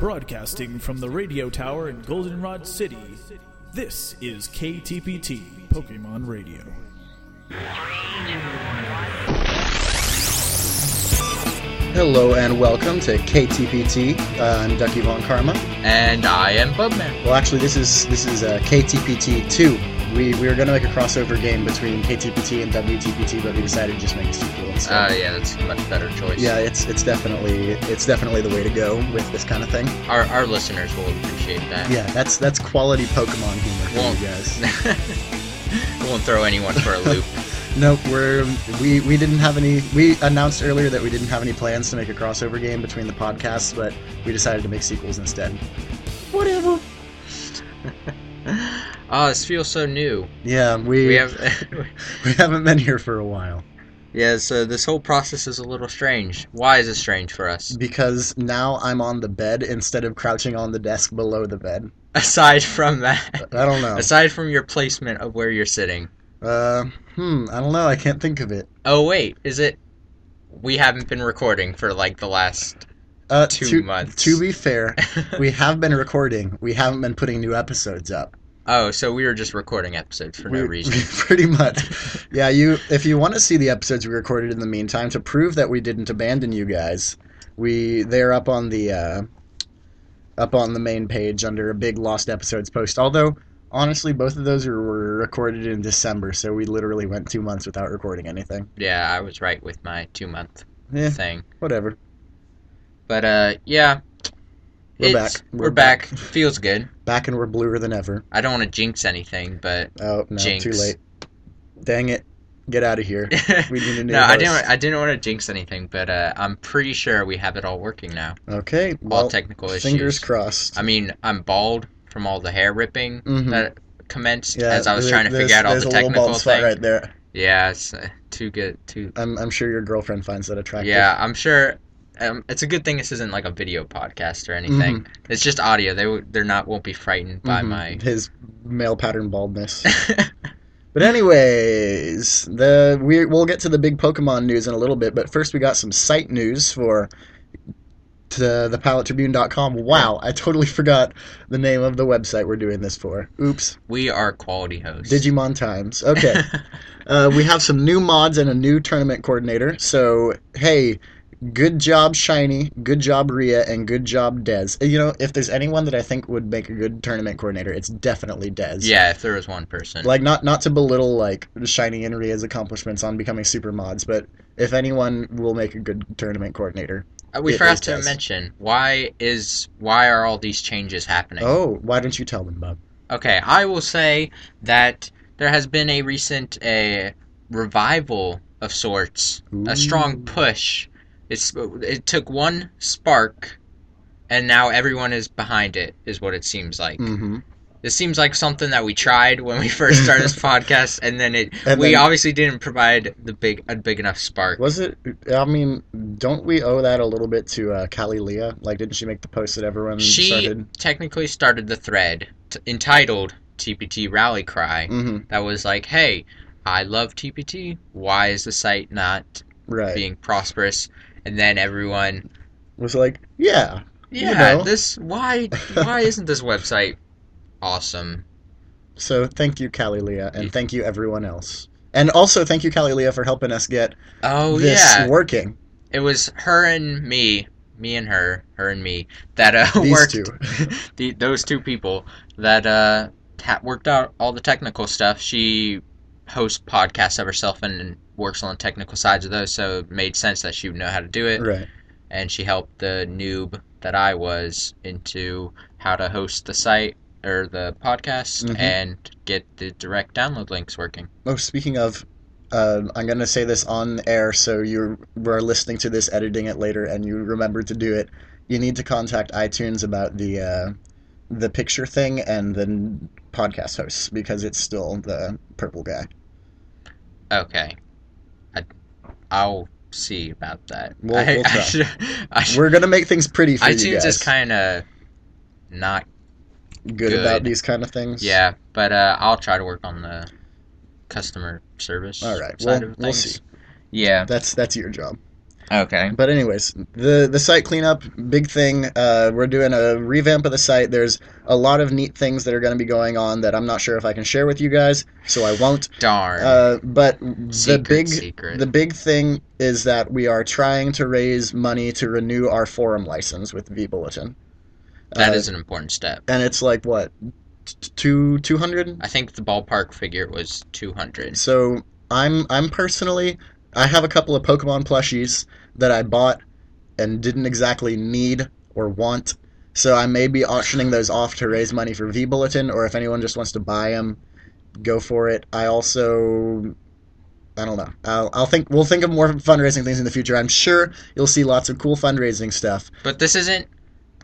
Broadcasting from the radio tower in Goldenrod City, this is KTPT Pokemon Radio. Hello and welcome to KTPT. Uh, I'm Ducky Von Karma. And I am Bubman. Well, actually, this is this is uh, KTPT two. We we were going to make a crossover game between KTPT and WTPT, but we decided to just make a sequel instead. Uh, yeah, that's a much better choice. yeah, it's it's definitely it's definitely the way to go with this kind of thing. Our, our listeners will appreciate that. Yeah, that's that's quality Pokemon humor for Well- you guys. we won't throw anyone for a loop. Nope, we're we we didn't have any. We announced earlier that we didn't have any plans to make a crossover game between the podcasts, but we decided to make sequels instead. Whatever. Oh, this feels so new. Yeah, we We have. we haven't been here for a while yeah, so this whole process is a little strange. Why is it strange for us? because now I'm on the bed instead of crouching on the desk below the bed. Aside from that, I don't know. aside from your placement of where you're sitting. Uh, hmm, I don't know. I can't think of it. Oh, wait, is it. We haven't been recording for like the last. Uh, Two to, months. To be fair, we have been recording. We haven't been putting new episodes up. Oh, so we were just recording episodes for no We- reason. pretty much. Yeah, you. If you want to see the episodes we recorded in the meantime to prove that we didn't abandon you guys, we they're up on the uh, up on the main page under a big lost episodes post. Although honestly, both of those were, recorded in December, so we literally went two months without recording anything. Yeah, I was right with my two month Yeah, thing. whatever. But uh, yeah, We're it's- back. We're, We're back. back. Feels good. Back and we're bluer than ever. I don't want to jinx anything, but Oh no, Jinx. too late. Dang it! Get out of here. We need a new no, I didn't. I didn't want to jinx anything, but uh, I'm pretty sure we have it all working now. Okay. all Well, technical issues. fingers crossed. I mean, I'm bald from all the hair ripping Mhm. that commenced Yeah, as I was there- trying to figure out all the a little technical bald spot things. right there. Yeah, it's uh, too good. Too. I'm, I'm sure your girlfriend finds that attractive. Yeah, I'm sure. Um, it's a good thing this isn't like a video podcast or anything. Mm-hmm. It's just audio. They they're not won't be frightened by Mhm. my. his male pattern baldness. but anyways, the we we'll get to the big Pokemon news in a little bit, but first we got some site news for to thepilottribune.com. Wow, I totally forgot the name of the website we're doing this for. Oops. we are quality hosts. Digimon Times. Okay. uh, we have some new mods and a new tournament coordinator. So, hey, good job, Shiny. Good job, Ria. And good job, Dez. You know, if there's anyone that I think would make a good tournament coordinator, it's definitely Dez. yeah, if there was one person. Like, not, not to belittle, like, Shiny and Ria's accomplishments on becoming super mods, but if anyone will make a good tournament coordinator. Uh, we forgot to Dez. mention why is why are all these changes happening? Oh, why don't you tell them, Bob? Okay, I will say that there has been a recent a revival of sorts, a strong push. It's it took one spark, and now everyone is behind it. Is what it seems like. Mm-hmm. This seems like something that we tried when we first started this podcast, and then it And we then- obviously didn't provide the big a big enough spark. Was it? I mean, don't we owe that a little bit to uh, Callie Leah? Like, didn't she make the post that everyone She started? technically started the thread t- entitled TPT Rally Cry. Mm-hmm. that was like, hey, I love TPT. Why is the site not Right. being prosperous? And then everyone, was like, yeah, You yeah, know. this why why isn't this website awesome? So thank you, Callie Leah, and thank you everyone else, and also thank you, Callie Leah, for helping us get Oh this yeah, working. it was her and me, me and her, her and me that uh, These worked. two. the, those two people that uh worked out all the technical stuff. She hosts podcasts of herself and works on the technical sides of those, so it made sense that she would know how to do it. Right. and she helped the noob that I was into how to host the site or the podcast Mhm. and get the direct download links working. Oh, speaking of, uh, I'm gonna say this on air, so you were listening to this, editing it later, and you remember to do it. You need to contact iTunes about the uh, the picture thing and the podcast hosts because it's still the purple guy. Okay, I'll see about that. We'll, I, we'll I should, I should, We're gonna make things pretty for you iTunes guys. is kind of not good, good. about these kind of things. yeah, but uh, I'll try to work on the customer service. All right. side Well, of we'll see. Yeah, That's that's your job. Okay. But anyways, the the site cleanup, big thing. Uh, we're doing a revamp of the site. There's a lot of neat things that are going to be going on that I'm not sure if I can share with you guys, so I won't. Darn. Uh, but the big secret. the big thing is that we are trying to raise money to renew our forum license with vBulletin. That Uh, is an important step. and it's like what two two hundred. I think the ballpark figure was 200. So I'm I'm personally I have a couple of Pokemon plushies that I bought and didn't exactly need or want. So I may be auctioning those off to raise money for vBulletin, or if anyone just wants to buy them, go for it. I also I don't know. I'll, I'll think we'll think of more fundraising things in the future. I'm sure you'll see lots of cool fundraising stuff. But this isn't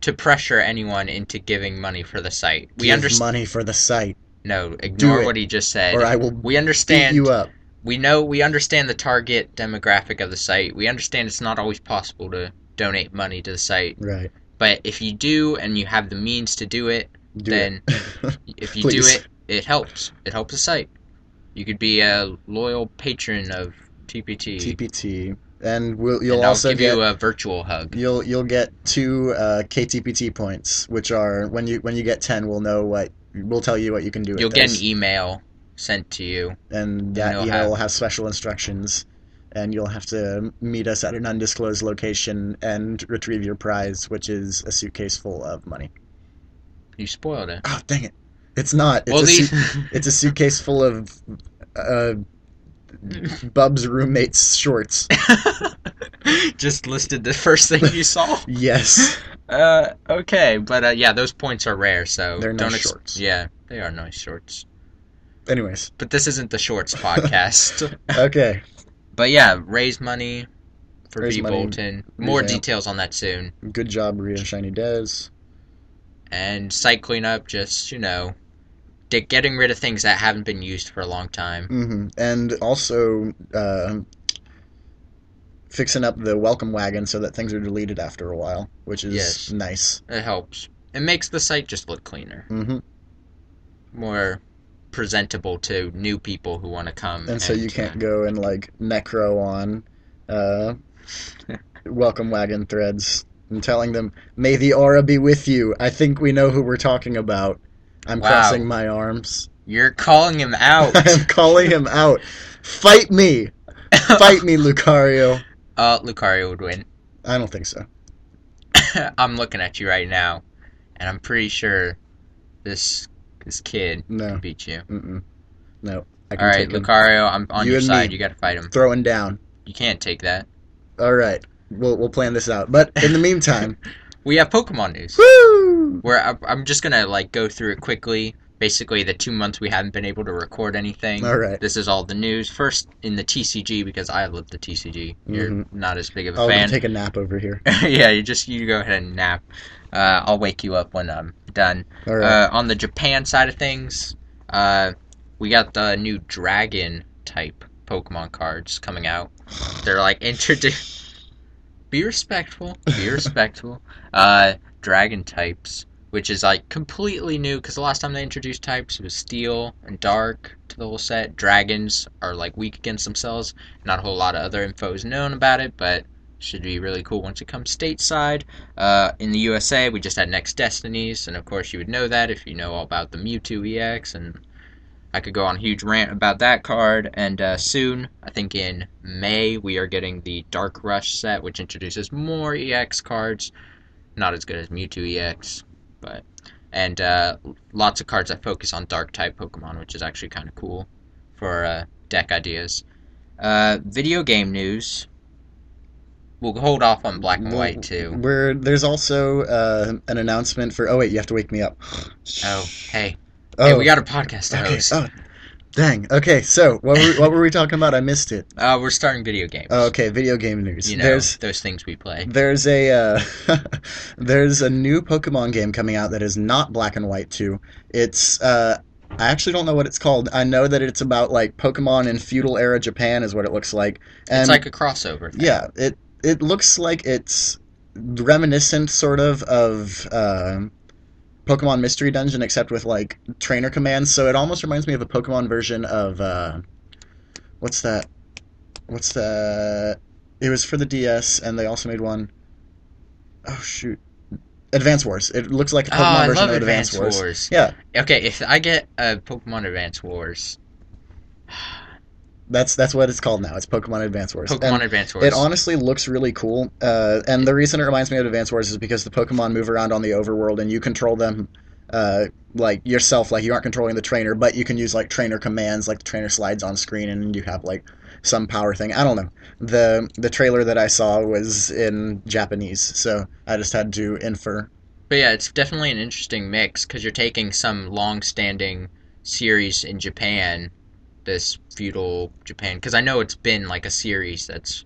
to pressure anyone into giving money for the site. We Give understand. money for the site, No, ignore what he just said. or I will we beat understand. you up. We know. We understand the target demographic of the site. We understand it's not always possible to donate money to the site. Right. But if you do and you have the means to do it, Do then it. if you do it, it helps. It helps the site. You could be a loyal patron of TPT. TPT, and we'll, you'll and I'll also give get you a virtual hug. You'll you'll get two uh, KTPT points, which are when you when you get ten, we'll know what we'll tell you what you can do. You'll get those. an email sent to you. and that email have- will have special instructions, and you'll have to meet us at an undisclosed location and retrieve your prize, which is a suitcase full of money. You spoiled it. Oh dang it! It's not. It's well, a these. su- it's a suitcase full of uh, Bub's roommate's shorts. just listed the first thing you saw. Yes. Uh, okay, but uh, yeah, those points are rare, so They're don't nice ex- shorts. Yeah, they are nice shorts. Anyways, But this isn't the shorts podcast. okay. but yeah, raise money for Raise V money, Bolton. More details on that soon. Good job, Ria Shiny Dez. And site cleanup, just you know, getting rid of things that haven't been used for a long time. hmm And also uh, fixing up the welcome wagon so that things are deleted after a while, which is Yes. nice. It helps. It makes the site just look cleaner, hmm more presentable to new people who want to come. And so you uh, can't go and like necro on uh, welcome wagon threads and telling them, "May the aura be with you." I think we know who we're talking about. I'm Wow. crossing my arms. You're calling him out. I'm calling him out. Fight me, fight me, Lucario. uh, Lucario would win. I don't think so. I'm looking at you right now, and I'm pretty sure this this kid No. can beat you. Mm-mm. No. I All right, take him. Lucario, I'm on You your side. me. You got to fight him. Throwing down. You can't take that. All right. We'll we'll plan this out. But in the meantime, We have Pokemon news. woo! Where I'm just gonna like go through it quickly. Basically, the two months we haven't been able to record anything. All right. This is all the news. First in the TCG because I love the TCG. You're Mhm. not as big of a I'll fan. take a nap over here. yeah, you just you go ahead and nap. Uh, I'll wake you up when I'm done. Right. Uh, on the Japan side of things, uh, we got the new dragon type Pokemon cards coming out. They're like introduced. Be respectful. Be respectful. Uh, dragon types, which is like completely new because the last time they introduced types was steel and dark to the whole set. Dragons are like weak against themselves. Not a whole lot of other info is known about it, but should be really cool once it comes stateside. Uh, in the USA, we just had Next Destinies, and of course, you would know that if you know all about the Mewtwo EX. And I could go on a huge rant about that card. And uh, soon, I think in May, we are getting the Dark Rush set, which introduces more EX cards. Not as good as Mewtwo EX, but and uh, lots of cards that focus on Dark type Pokemon, which is actually kind of cool for uh, deck ideas. Uh, video game news. We'll hold off on Black and White too. Where there's also uh, an announcement for. Oh wait, you have to wake me up. Oh, hey. Oh, Hey, we got a podcast to okay. host. Oh, dang. Okay, so what were what were we talking about? I missed it. Uh, we're starting video games. Oh, okay, video game news. You know, There's those things we play. there's a uh, there's a new Pokemon game coming out that is not Black and White too. It's uh, I actually don't know what it's called. I know that it's about like Pokemon in feudal era Japan is what it looks like. And it's like a crossover. Thing. yeah, it it looks like it's reminiscent sort of of uh, Pokemon Mystery Dungeon, except with like trainer commands. So it almost reminds me of a Pokemon version of uh, what's that? What's that? It was for the DS, and they also made one oh shoot, Advance Wars. It looks like a Oh, Pokemon I version love of Advance, Advance Wars. Wars. Yeah, Okay, if I get a Pokemon Advance Wars, that's that's what it's called now. It's Pokemon Advance Wars. Pokemon And Advance Wars. It honestly looks really cool. Uh, and the reason it reminds me of Advance Wars is because the Pokemon move around on the overworld and you control them uh, like yourself. Like you aren't controlling the trainer, but you can use like trainer commands. Like the trainer slides on screen and you have like some power thing. I don't know. The the trailer that I saw was in Japanese, so I just had to infer. But yeah, it's definitely an interesting mix because you're taking some long-standing series in Japan, this feudal Japan. Because I know it's been like a series that's,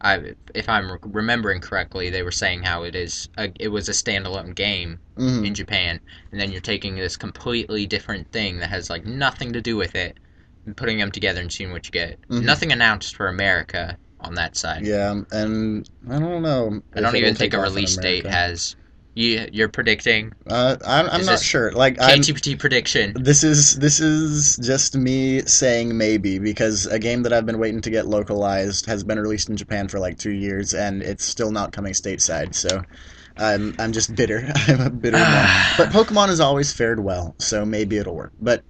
I if I'm re- remembering correctly, they were saying how it is. A, it was a standalone game Mhm. in Japan, and then you're taking this completely different thing that has like nothing to do with it, and putting them together and seeing what you get. Mhm. Nothing announced for America on that side. Yeah, and I don't know. I don't even think a release date has. You, you're predicting Uh, I'm, I'm not sure. Like I'm, KTPT prediction. This is this is just me saying maybe because a game that I've been waiting to get localized has been released in Japan for like two years and it's still not coming stateside. So I'm I'm just bitter. I'm a bitter man. But Pokemon has always fared well, so maybe it'll work. But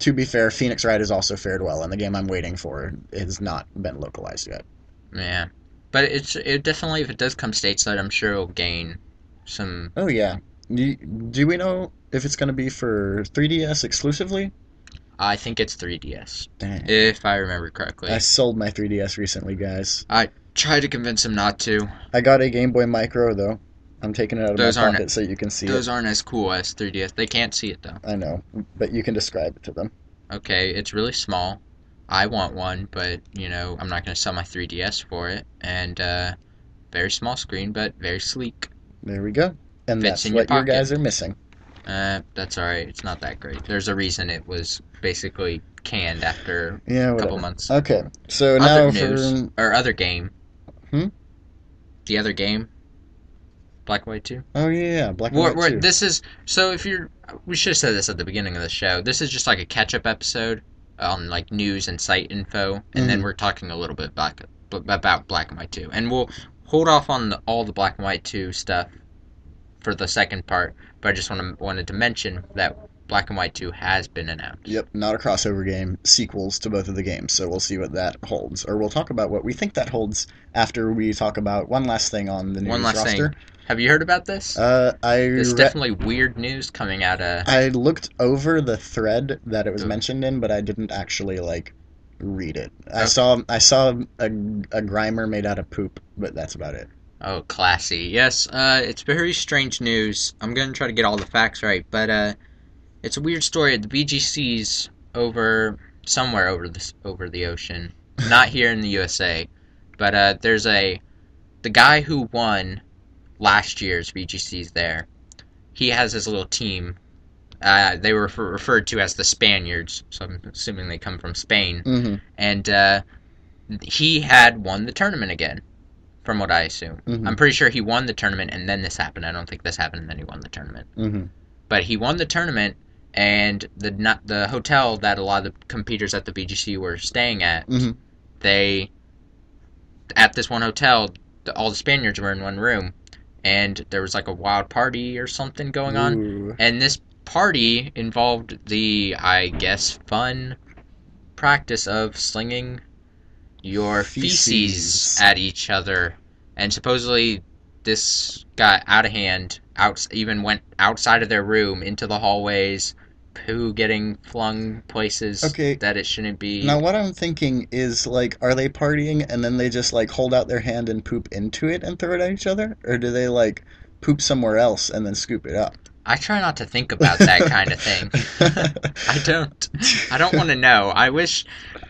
to be fair, Phoenix Wright has also fared well, and the game I'm waiting for has not been localized yet. Yeah, but it's it definitely if it does come stateside, I'm sure it'll gain some. Oh yeah. Do, do we know if it's going to be for 3DS exclusively? I think it's 3DS Dang. if I remember correctly. I sold my 3DS recently, guys. I tried to convince him not to. I got a Game Boy Micro though. I'm taking it out of Those my aren't- pocket so you can see it. Those it. aren't as cool as 3DS. They can't see it though. I know, but you can describe it to them. Okay, it's really small. I want one, but you know I'm not gonna sell my 3DS for it. And uh, very small screen, but very sleek. There we go. And Fits that's in your what your guys are missing. Uh, that's alright. It's not that great. There's a reason it was basically canned after Yeah, a couple months. Okay, so Other now news for or other game. Hmm? The other game. Black White Two. oh yeah, Black and We're, White we're, 2. this is so. If you're, we should have said this at the beginning of the show. This is just like a catch-up episode on like news and site info, and then Mhm. we're talking a little bit back, about Black and White Two, and we'll hold off on the, all the Black and White Two stuff for the second part. But I just want to wanted to mention that Black and White Two has been announced. Yep, not a crossover game. Sequels to both of the games, so we'll see what that holds, or we'll talk about what we think that holds after we talk about one last thing on the news One last roster. thing. Have you heard about this? Uh, I There's re- definitely weird news coming out of. I looked over the thread that it was mentioned in, but I didn't actually like read it. I saw I saw a, a grimer made out of poop, but that's about it. Oh, classy. Yes, uh, it's very strange news. I'm gonna try to get all the facts right, but uh, it's a weird story. The VGC's over somewhere over this over the ocean, not here in the USA, but uh, there's a the guy who won last year's VGC's there. He has his little team. Uh, they were refer- referred to as the Spaniards, so I'm assuming they come from Spain hmm and uh, he had won the tournament again, from what I assume. Mhm. I'm pretty sure he won the tournament, and then this happened. I don't think this happened, and then he won the tournament. hmm But he won the tournament, and the not the hotel that a lot of the competitors at the VGC were staying at, Mhm. they at this one hotel, the, all the Spaniards were in one room, and there was like a wild party or something going on. Ooh. And this party involved the, I guess, fun practice of slinging your feces, Feces. at each other. And supposedly, this got out of hand. Out, even went outside of their room into the hallways. Poo getting flung places Okay. that it shouldn't be. Now what I'm thinking is like, are they partying and then they just like hold out their hand and poop into it and throw it at each other, or do they like poop somewhere else and then scoop it up? I try not to think about that kind of thing. I don't. I don't want to know. I wish.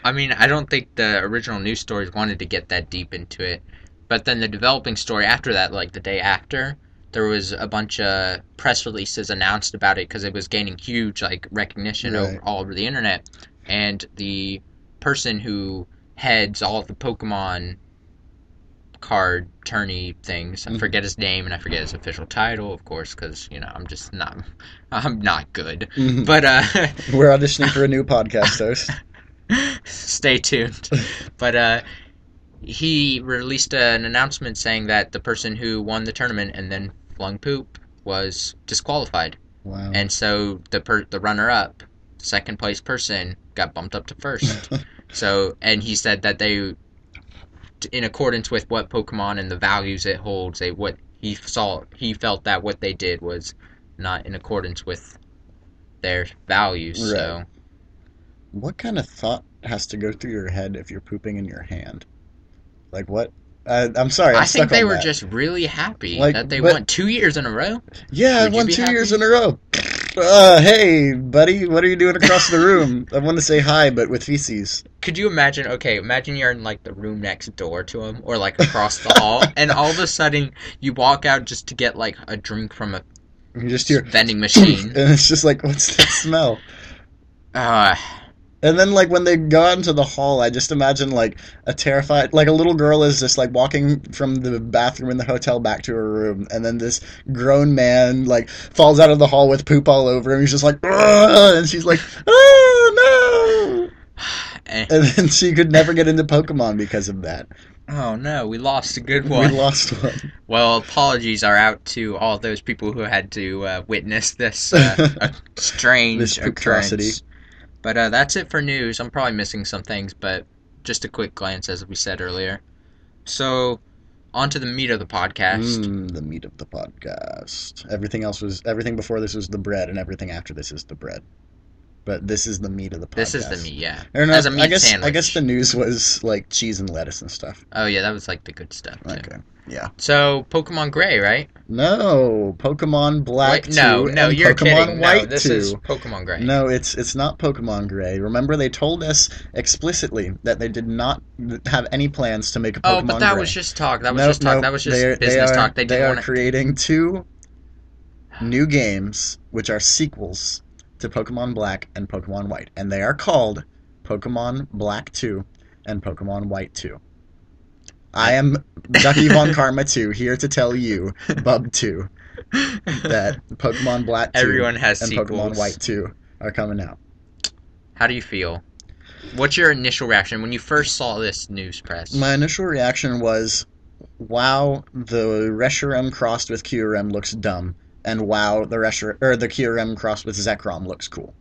I mean, I don't think the original news stories wanted to get that deep into it. But then the developing story after that, like the day after, there was a bunch of press releases announced about it because it was gaining huge like recognition Right. over all over the internet. And the person who heads all of the Pokemon card tourney things, I Mhm. forget his name and I forget his official title, of course, because you know I'm just not. I'm not good. Mhm. But uh. We're auditioning for a new podcast host. stay tuned. But uh, he released an announcement saying that the person who won the tournament and then flung poop was disqualified, Wow. and so the per- the runner up, second place person, got bumped up to first. so, and he said that they, in accordance with what Pokemon and the values it holds, they what he saw he felt that what they did was not in accordance with their values. So. what kind of thought has to go through your head if you're pooping in your hand? Like what? Uh, I'm sorry. I'm I think they were that. just really happy Like, that they but- won two years in a row. Yeah, I Would won two years in a row. Uh, hey, buddy, what are you doing across the room? I want to say hi, but with feces. Could you imagine? Okay, imagine you're in like the room next door to him, or like across the hall, and all of a sudden you walk out just to get like a drink from a You just hear, vending machine. and it's just like, what's that smell? Uh, And then, like, when they go out into the hall, I just imagine, like, a terrified, like, a little girl is just, like, walking from the bathroom in the hotel back to her room, and then this grown man, like, falls out of the hall with poop all over him. He's just like, and she's like, oh, no! eh. And then she could never get into Pokemon because of that. oh no, we lost a good one. We lost one. Well, apologies are out to all those people who had to uh, witness this uh, strange This occurrence. But uh, that's it for news. I'm probably missing some things, but just a quick glance, as we said earlier. So, on to the meat of the podcast. Mm, the meat of the podcast. Everything else was, everything before this was the bread, and everything after this is the bread. But this is the meat of the podcast. This is the meat, yeah. Or no, As a meat I guess sandwich. I guess the news was like cheese and lettuce and stuff. Oh yeah, that was like the good stuff. Too. Okay. Yeah. So Pokemon Gray, right? No, Pokemon Black Wait, no, 2 no, and you're Pokemon kidding. White no, this 2. is Pokemon Gray. No, it's it's not Pokemon Gray. Remember, they told us explicitly that they did not have any plans to make a Pokemon oh, but that Gray. was just talk. That was just talk. That was just They're- business they are, talk. They they didn't are want to. creating two new games, which are sequels to Pokemon Black and Pokemon White, and they are called Pokemon Black 2 and Pokemon White 2. I am Ducky Von Karma 2, here to tell you, Bub 2, that Pokemon Black 2 Everyone has and sequels. Pokemon White 2 are coming out. How do you feel? What's your initial reaction when you first saw this news press? My initial reaction was, wow, the Reshiram crossed with Kyurem looks dumb, and wow, the Reshir or the Kyurem crossed with Zekrom looks cool.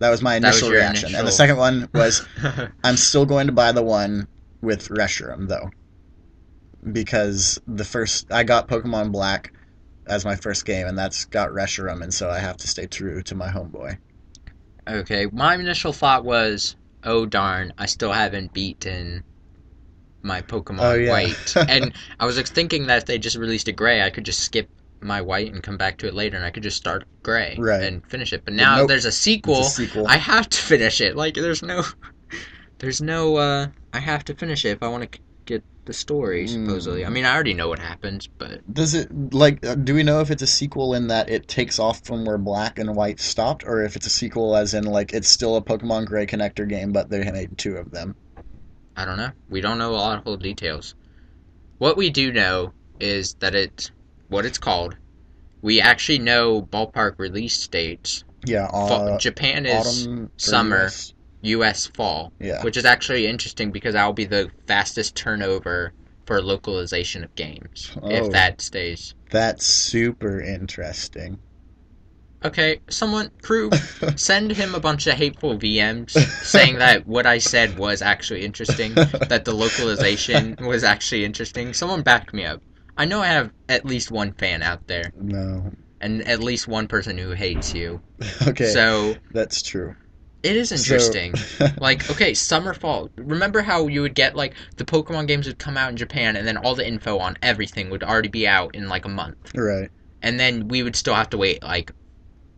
That was my That was initial reaction. And the second one was, I'm still going to buy the one with Reshiram, though. Because the first, I got Pokemon Black as my first game, and that's got Reshiram, and so I have to stay true to my homeboy. okay, my initial thought was, oh darn, I still haven't beaten my Pokemon Oh, yeah. White. and I was thinking that if they just released a Gray, I could just skip my White and come back to it later, and I could just start Gray Right. and finish it. But now nope. there's a sequel. a sequel. I have to finish it. Like, there's no, there's no. uh I have to finish it if I want to get the story. Supposedly, Mm. I mean, I already know what happens, but Does it like? uh, Do we know if it's a sequel in that it takes off from where Black and White stopped, or if it's a sequel as in like it's still a Pokemon Gray connector game, but they made two of them? I don't know. We don't know a lot of whole details. What we do know is that it's what it's called. We actually know ballpark release dates. Yeah, uh, Japan is summer. US. U.S. fall, Yeah, which is actually interesting because that will be the fastest turnover for localization of games Oh. if that stays. that's super interesting. Okay, someone crew send him a bunch of hateful VMs saying that what I said was actually interesting, that the localization was actually interesting. Someone back me up. I know I have at least one fan out there, no. and at least one person who hates you. Okay, So that's true. it is So- interesting. like, okay, summer, fall. Remember how you would get like the Pokemon games would come out in Japan, and then all the info on everything would already be out in like a month, right. and then we would still have to wait like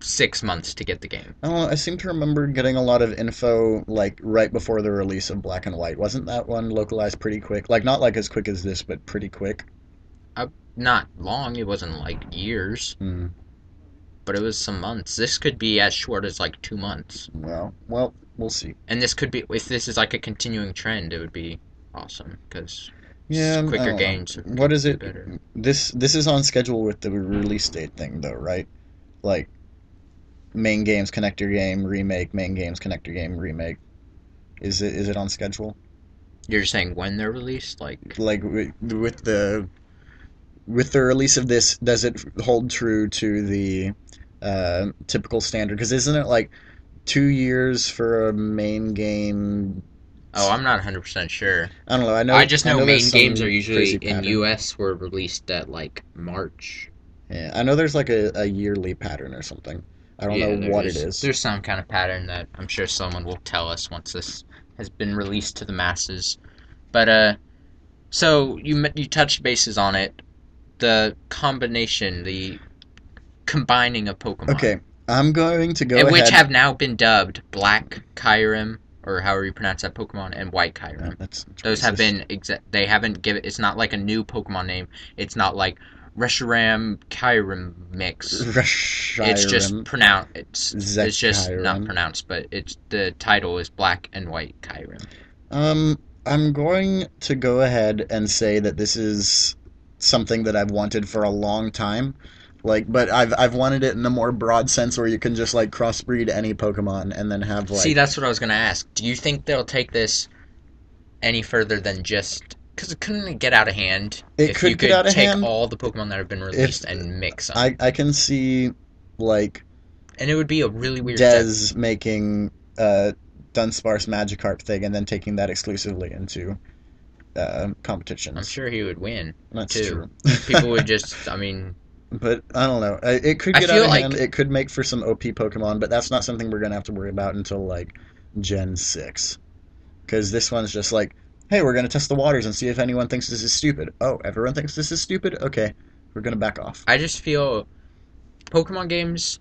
six months to get the game. I I seem to remember getting a lot of info like right before the release of Black and White. Wasn't that one localized pretty quick? Like not like as quick as this, but pretty quick. Not long. It wasn't like years. Hmm. but it was some months. This could be as short as like two months, Well, well, we'll see. and this could be if this is like a continuing trend, it would be awesome because Yeah, quicker don't games. What is it? Better. This this is on schedule with the release date thing though, right? Like main games connector game remake, main games connector game remake. Is it is it on schedule? You're saying when they're released, like Like with the with the release of this, does it hold true to the uh, typical standard? Because isn't it like two years for a main game? oh, I'm not 100 percent sure. I don't know. I know. I just know, there's main games are usually in. U.S. were released at like March. Yeah, I know there's like a, a yearly pattern or something. I don't Yeah, know what it is-. There's some kind of pattern that I'm sure someone will tell us once this has been released to the masses. But uh, so you you touched bases on it. The combination, the combining of Pokemon, Okay, I'm going to go which have now been dubbed Black Kyurem or however you pronounce that Pokemon, and White Kyurem. Those have been exa- they haven't given. It's not like a new Pokemon name. It's not like Reshiram Kyurem mix. It's just pronounced. It's it's just not pronounced, but it's the title is Black and White Kyurem. Um, I'm going to go ahead and say that this is something that I've wanted for a long time. Like, but I've I've wanted it in a more broad sense where you can just like crossbreed any Pokemon and then have like See, that's what I was gonna ask. Do you think they'll take this any further than just? Because it couldn't get out of hand. It if could you get could out of take hand. all the Pokemon that have been released and mix them, I I can see like and it would be a really weird. Dez making uh Dunsparce Magikarp thing and then taking that exclusively into uh, competitions. I'm sure he would win. That's too. true. People would just. I mean, But I don't know. I- It could I get out feel of like- hand. It could make for some OP Pokemon, but that's not something we're gonna have to worry about until like Gen six, because this one's just like, hey, we're gonna test the waters and see if anyone thinks this is stupid. Oh, everyone thinks this is stupid. Okay, we're gonna back off. I just feel Pokemon games.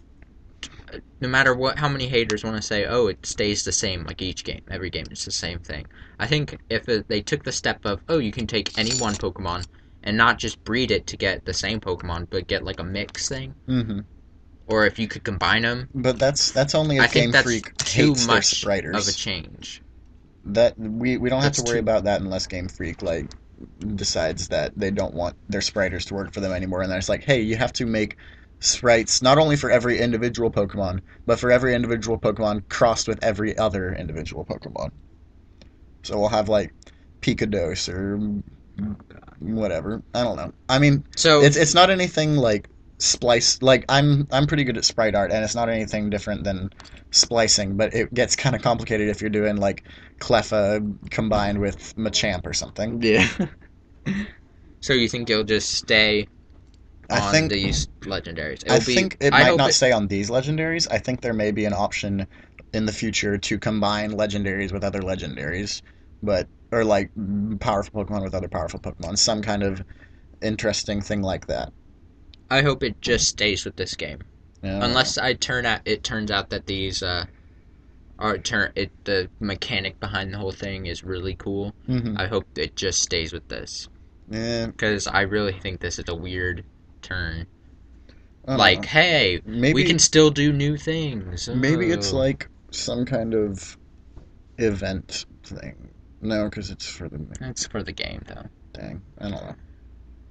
No matter what, how many haters want to say, "Oh, it stays the same like each game. Every game is the same thing." I think if it, they took the step of, "Oh, you can take any one Pokemon and not just breed it to get the same Pokemon, but get like a mix thing," Mm-hmm. or if you could combine them, But that's that's only if I Game Freak too much spriters. of a change. That we we don't have That's to worry too- about that unless Game Freak like decides that they don't want their spriters to work for them anymore, and then it's like, hey, you have to make sprites not only for every individual Pokemon, but for every individual Pokemon crossed with every other individual Pokemon. So we'll have like Pikados or whatever. I don't know. I mean, So it's it's not anything like splice. Like I'm I'm pretty good at sprite art, and it's not anything different than splicing. But it gets kind of complicated if you're doing like Cleffa combined with Machamp or something. yeah. so you think it'll just stay on I think these legendaries? I It'll be- think it I might not it- stay on these legendaries. I think there may be an option in the future to combine legendaries with other legendaries, but or like powerful Pokemon with other powerful Pokemon. Some kind of interesting thing like that. I hope it just stays with this game. Unless I turn out, it turns out that these uh, are turn it the mechanic behind the whole thing is really cool. Mhm. I hope it just stays with this Yeah, because I really think this is a weird turn. Like, know. hey, maybe we can still do new things. Maybe it's Oh. like some kind of event thing. No, because it's for the it's for the game though. dang. I don't know.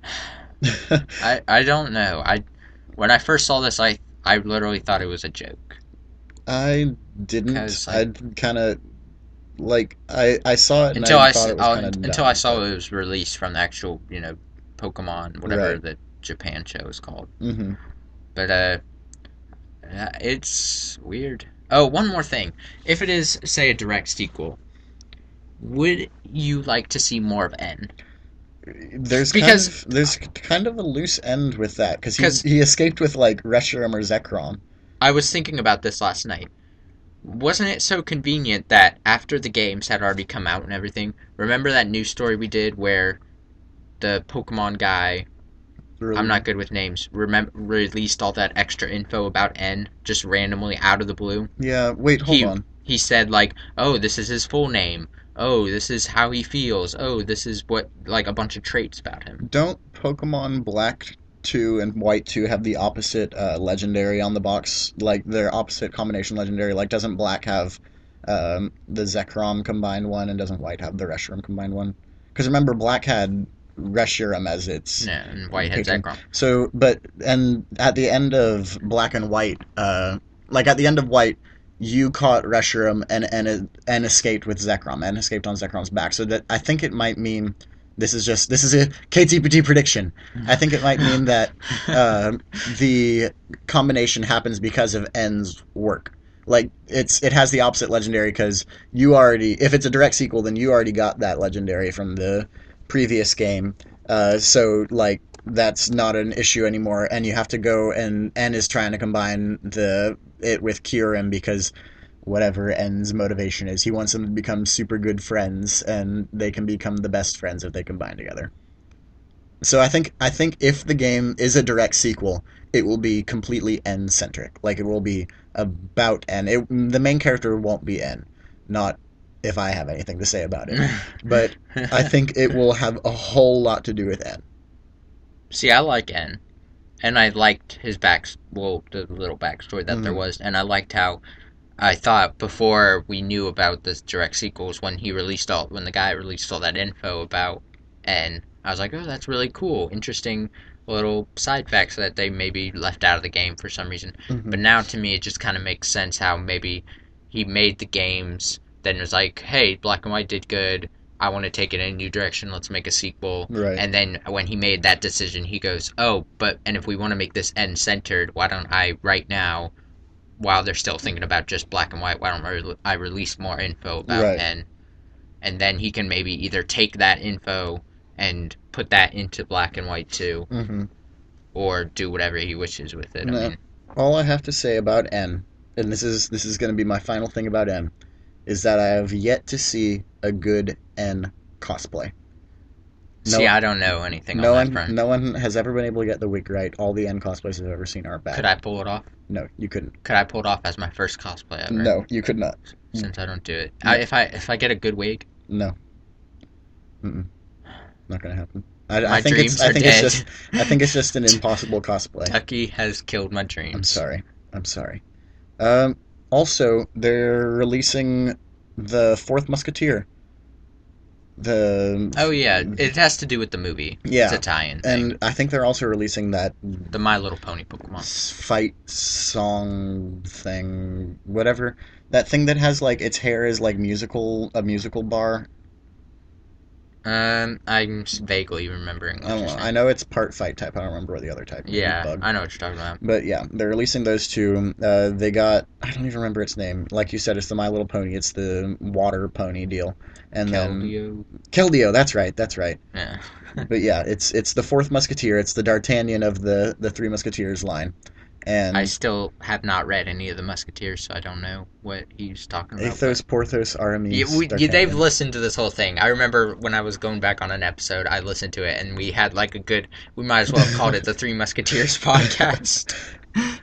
I I don't know. I when I first saw this, I I literally thought it was a joke. I didn't. 'Cause, I kind of like I I saw it and until I, I, thought it of until I saw it was released from the actual you know Pokemon whatever Right. the Japan show is called. hmm But uh, uh, it's weird. Oh, one more thing. If it is say a direct sequel, would you like to see more of N? There's Because- kind of, there's kind of a loose end with that because he escaped with like Reshiram or Zekrom. I was thinking about this last night. Wasn't it so convenient that after the games had already come out and everything, remember that news story we did where the Pokemon guy, I'm not good with names, remember released all that extra info about N just randomly out of the blue? Yeah. Wait. Hold He- on. He said like, "Oh, this is his full name. Oh, this is how he feels. Oh, this is what like a bunch of traits about him." Don't Pokemon Black 2 and White 2 have the opposite uh, legendary on the box? Like their opposite combination legendary? Like doesn't Black have um, the Zekrom combined one and doesn't White have the Reshiram combined one? Because remember, Black had Reshiram as its. No, and Whitehead Patron. Zekrom. So, but, and at the end of Black and White, uh, like at the end of White, you caught Reshiram and and and escaped with Zekrom and escaped on Zekrom's back. So that I think it might mean this is just this is a KTPT prediction. I think it might mean that uh, the combination happens because of N's work. Like it's it has the opposite legendary because you already if it's a direct sequel then you already got that legendary from the previous game. Uh, so like that's not an issue anymore, and you have to go and N is trying to combine the it with Kyurem because whatever N's motivation is, he wants them to become super good friends, and they can become the best friends if they combine together. So I think I think if the game is a direct sequel, it will be completely N centric. Like it will be about N. It, the main character won't be N, not if I have anything to say about it. but I think it will have a whole lot to do with N. See, I like N, and I liked his back, well, the little backstory that there Mhm. was, and I liked how I thought before we knew about the direct sequels when he released all, when the guy released all that info about N, I was like, oh, that's really cool, interesting little side facts that they maybe left out of the game for some reason. Mhm. But now to me, it just kind of makes sense how maybe he made the games, then it was like, hey, Black and White did good. I want to take it in a new direction. Let's make a sequel. Right. And then when he made that decision, he goes, "Oh, but and if we want to make this end centered, why don't I right now, while they're still thinking about just black and white, why don't I, re- I release more info about Right. N, and then he can maybe either take that info and put that into black and white too, hmm or do whatever he wishes with it. No. I mean, All I have to say about N, and this is this is going to be my final thing about N, is that I have yet to see a good N cosplay. No- see, I don't know anything No on one, that front. no one has ever been able to get the wig right. All the N cosplays I've ever seen are bad. Could I pull it off? No, you couldn't. Could I pull it off as my first cosplay ever? No, you could not. Since I don't do it, No. I, if I if I get a good wig, No. Mm-mm. Not gonna happen. I, my I think dreams it's. I think dead. it's just. I think it's just an impossible cosplay. Ducky has killed my dreams. I'm sorry. I'm sorry. Um, also, they're releasing the Fourth Musketeer. The Oh yeah, it has to do with the movie. Yeah. it's a tie-in thing. and I think they're also releasing that the My Little Pony Pokemon. fight song thing, whatever. That thing that has like its hair is like musical, a musical bar. Um, I'm vaguely remembering. I don't know. I know it's part fight type. I don't remember what the other type. is. Yeah, Bug. I know what you're talking about. But yeah, they're releasing those two. Uh, they got I don't even remember its name. Like you said, it's the My Little Pony. It's the water pony deal. And then Keldeo. Keldeo. That's right. That's right. Yeah. But yeah, it's it's the fourth Musketeer. It's the D'Artagnan of the the Three Musketeers line. And I still have not read any of the Musketeers, so I don't know what he's talking about. Athos, Porthos, Aramis. Yeah, we, yeah, they've listened to this whole thing. I remember when I was going back on an episode, I listened to it, and we had like a good. We might as well have called it the Three Musketeers podcast.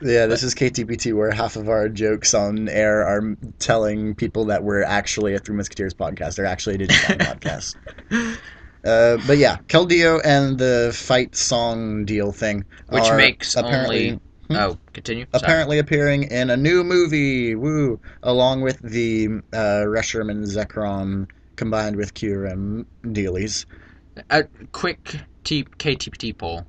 Yeah, this is KTPT, where half of our jokes on air are telling people that we're actually a Three Musketeers podcast. They're actually a Digimon podcast. Uh, but yeah, Keldeo and the fight song deal thing, Which makes apparently only- Oh, continue. Sorry. apparently appearing in a new movie. Woo! Along with the uh, Reshiram and Zekrom combined with Kyurem dealies. A quick T- KTPT poll.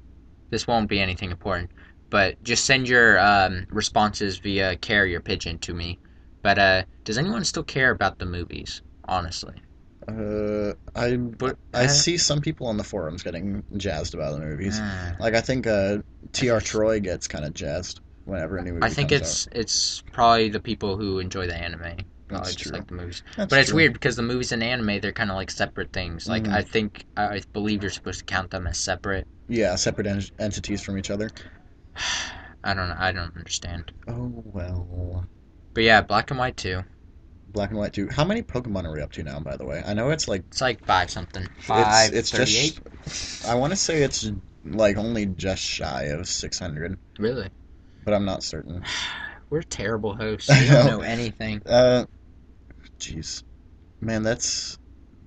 This won't be anything important, but just send your um, responses via carrier pigeon to me. But uh, does anyone still care about the movies? Honestly, Uh, I but I uh, see some people on the forums getting jazzed about the movies. uh, Like I think uh, Tr Troy gets kind of jazzed whenever a new movie I think it's it's probably the people who enjoy the anime. Probably That's just true. like the movies. That's But it's true. weird because the movies and anime they're kind of like separate things. Like Mhm. I think I believe you're supposed to count them as separate. Yeah, separate en- entities from each other. I don't know. I don't understand. Oh well. But yeah, black and white too. Black and white too. How many Pokemon are we up to now? By the way, I know it's like It's like five something. Five it's, it's just. I want to say it's like only just shy of six hundred, Really? but I'm not certain. We're terrible hosts. We don't know. anything. Uh, jeez, man, that's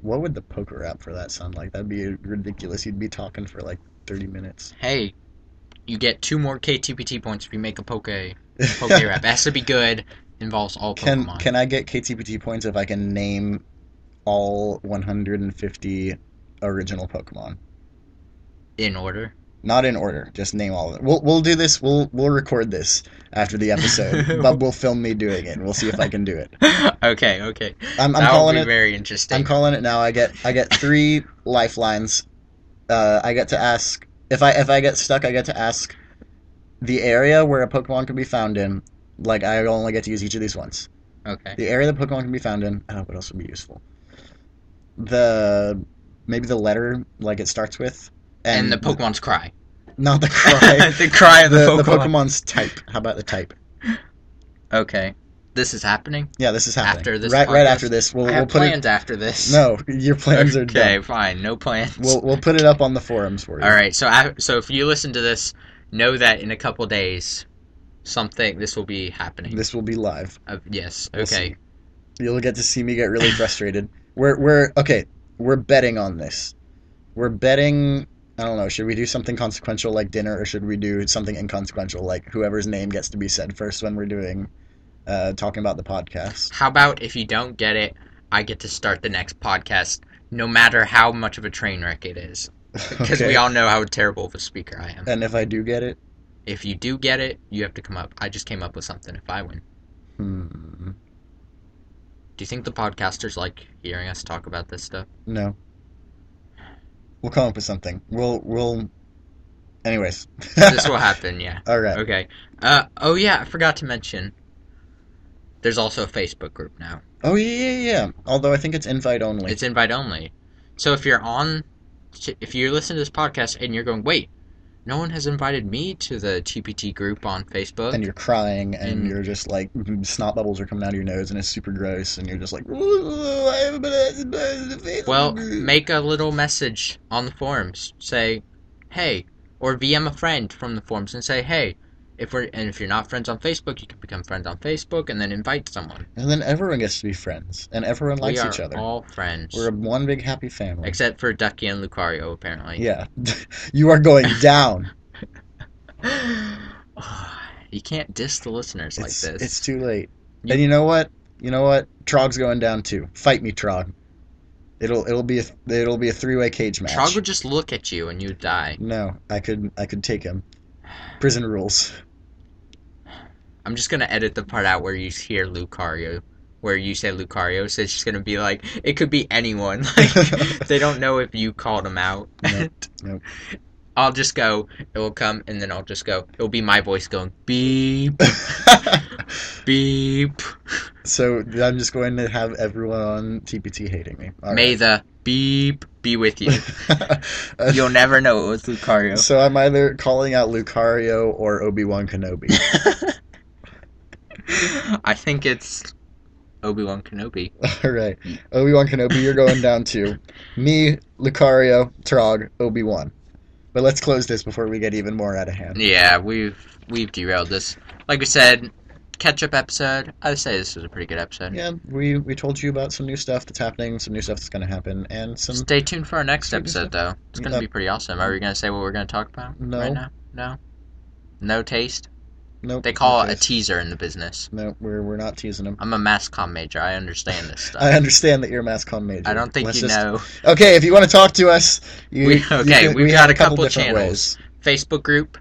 what would the poke rap for that sound like? That'd be ridiculous. You'd be talking for like thirty minutes. Hey, you get two more KTPT points if you make a poke poke rap. It has to be good. Involves all Can Pokemon. can I get KTPT points if I can name all 150 original Pokemon? in order. Not in order. Just name all of them. We'll we'll do this. We'll we'll record this after the episode. Bub will film me doing it. We'll see if I can do it. okay, okay. I'm, I'm that calling it. very interesting. I'm calling it now. I get I get three lifelines. Uh, I get to ask if I if I get stuck. I get to ask the area where a Pokemon can be found in. Like I only get to use each of these once. okay. The area the Pokemon can be found in. Oh, what else would be useful? The maybe the letter like it starts with, And, the Pokemon's cry. not the cry. the cry of the, the, the Pokemon's type. How about the type? Okay. This is happening? Yeah, this is happening. After this right, right after this, we'll I we'll have put plans after this. it. No, your plans are Okay, fine. No plans. We'll we'll put it up on the forums for you. All right. So I, so if you listen to this, know that in a couple days, something this will be happening. This will be live. Uh, yes. We'll okay. see. You'll get to see me get really frustrated. We're we're okay. We're betting on this. We're betting. I don't know. Should we do something consequential like dinner, or should we do something inconsequential like whoever's name gets to be said first when we're doing, uh, talking about the podcast? How about if you don't get it, I get to start the next podcast, no matter how much of a train wreck it is, because Okay. we all know how terrible of a speaker I am. And if I do get it, If you do get it, you have to come up. I just came up with something. If I win, hmm, do you think the podcasters like hearing us talk about this stuff? no. We'll come up with something. We'll we'll. Anyways. this will happen. Yeah. All right. Okay. Uh. Oh yeah. I forgot to mention. There's also a Facebook group now. Oh yeah, yeah, yeah. Although I think it's invite only. It's invite only. So if you're on, if you listen to this podcast and you're going, wait, no one has invited me to the TPT group on Facebook. and you're crying and And- you're just like snot bubbles are coming out of your nose and it's super gross and you're just like I haven't been to the Facebook well, group." make a little message on the forums. Say, hey, or VM a friend from the forums and say, hey, if we're and if you're not friends on Facebook, you can become friends on Facebook and then invite someone. and then everyone gets to be friends and everyone likes we are each other. all friends, we're a one big happy family. Except for Ducky and Lucario, apparently. yeah. You are going down. Ah, you can't diss the listeners like it's, this. it's too late. You- and you know what? You know what? Trog's going down too. Fight me Trog. It'll it'll be a it'll be a three-way cage match. Trog would just look at you and you'd die. no I could I could take him. Prison rules I'm just gonna edit the part out where you hear Lucario, where you say Lucario. So it's just gonna be like it could be anyone. Like they don't know if you called them out. Nope, nope. I'll just go. It will come, and then I'll just go. It'll be my voice going beep beep. So I'm just going to have everyone on TPT hating me. All May right. the beep be with you. You'll never know it was Lucario. so I'm either calling out Lucario or Obi Wan Kenobi. I think it's Obi Wan Kenobi. All right, Obi Wan Kenobi, you're going down to me, Lucario, Trog, Obi Wan. But let's close this before we get even more out of hand. Yeah, we've we've derailed this. Like we said, catch up episode. I'd say this was a pretty good episode. Yeah, we we told you about some new stuff that's happening, some new stuff that's going to happen, and some Stay tuned for our next episode, though. It's going to Yeah. be pretty awesome. Are we going to say what we're going to talk about No. right now? No. No taste. Nope. They call it a teaser in the business. No, we're we're not teasing them. I'm a mass comm major. I understand this stuff. I understand that you're a mass comm major. I don't think Let's you just- know. Okay, if you want to talk to us, you, We- you okay, can- we've we got a couple different channels. ways. Facebook group.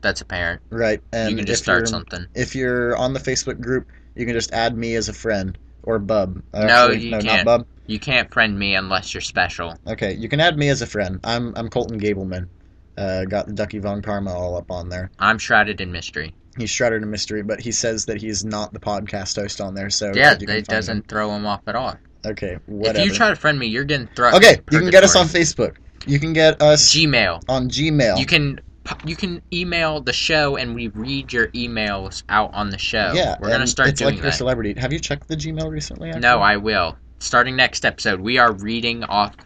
That's apparent. right? And you can just if start you're, something. If you're on the Facebook group, you can just add me as a friend or Bub. Uh, No, you no, can't. not Bub. You can't friend me unless you're special. Okay, you can add me as a friend. I'm I'm Colton Gableman. Uh, got the Ducky Von Karma all up on there. I'm shrouded in mystery. He's shrouded in mystery, but he says that he's not the podcast host on there. So yeah, it doesn't throw him off at all. Okay, whatever. If you try to friend me, you're getting thrown. okay, you can get us on Facebook. You can get us Gmail. on Gmail. You can you can email the show and we read your emails out on the show. yeah, we're gonna start it's doing like your celebrity. Have you checked the Gmail recently? actually? No, I will. Starting next episode, we are reading off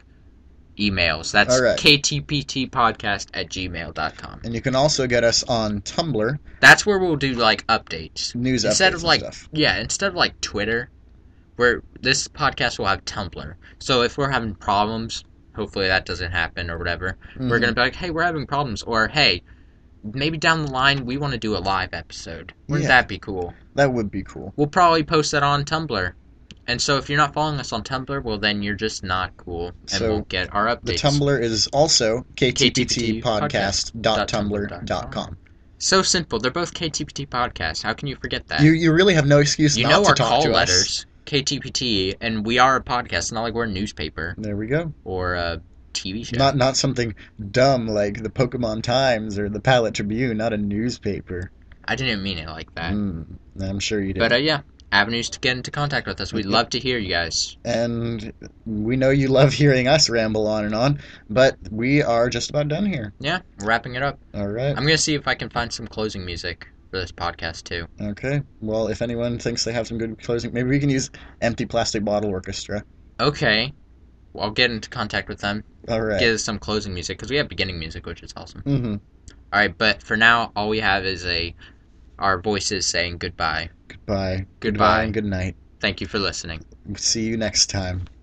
emails. That's right. ktptpodcast at gmail.com. And you can also get us on Tumblr, That's where we'll do like updates. news Instead updates of like stuff. yeah, instead of like Twitter, where this podcast will have Tumblr. So if we're having problems, hopefully that doesn't happen or whatever, we're Mhm. gonna be like, hey, we're having problems, or hey, maybe down the line we want to do a live episode. Wouldn't Yeah. that be cool? That would be cool. We'll probably post that on Tumblr And so if you're not following us on Tumblr, well then you're just not cool and So, won't get our updates. The Tumblr is also KTPT ktptpodcast.tumblr.com. So simple. They're both KTPT podcasts. How can you forget that? You you really have no excuse You not know to our call to us. letters. KTPT, and we are a podcast. It's not like we're a newspaper There we go. or a TV show. Not not something dumb like the Pokemon Times or the Palette Tribune, not a newspaper. I didn't mean it like that. Mm, I'm sure you did. But uh, yeah, avenues to get into contact with us. We'd love to hear you guys. and we know you love hearing us ramble on and on, but we are just about done here. Yeah, wrapping it up. All right. I'm gonna see if I can find some closing music for this podcast too. Okay. Well, if anyone thinks they have some good closing, maybe we can use Empty Plastic Bottle Orchestra. Okay, well, I'll get into contact with them. All right. Get us some closing music because we have beginning music, which is awesome. Mm-hmm. All right, but for now, all we have is a our voices saying goodbye. Goodbye. Goodbye. and good night. Thank you for listening. See you next time.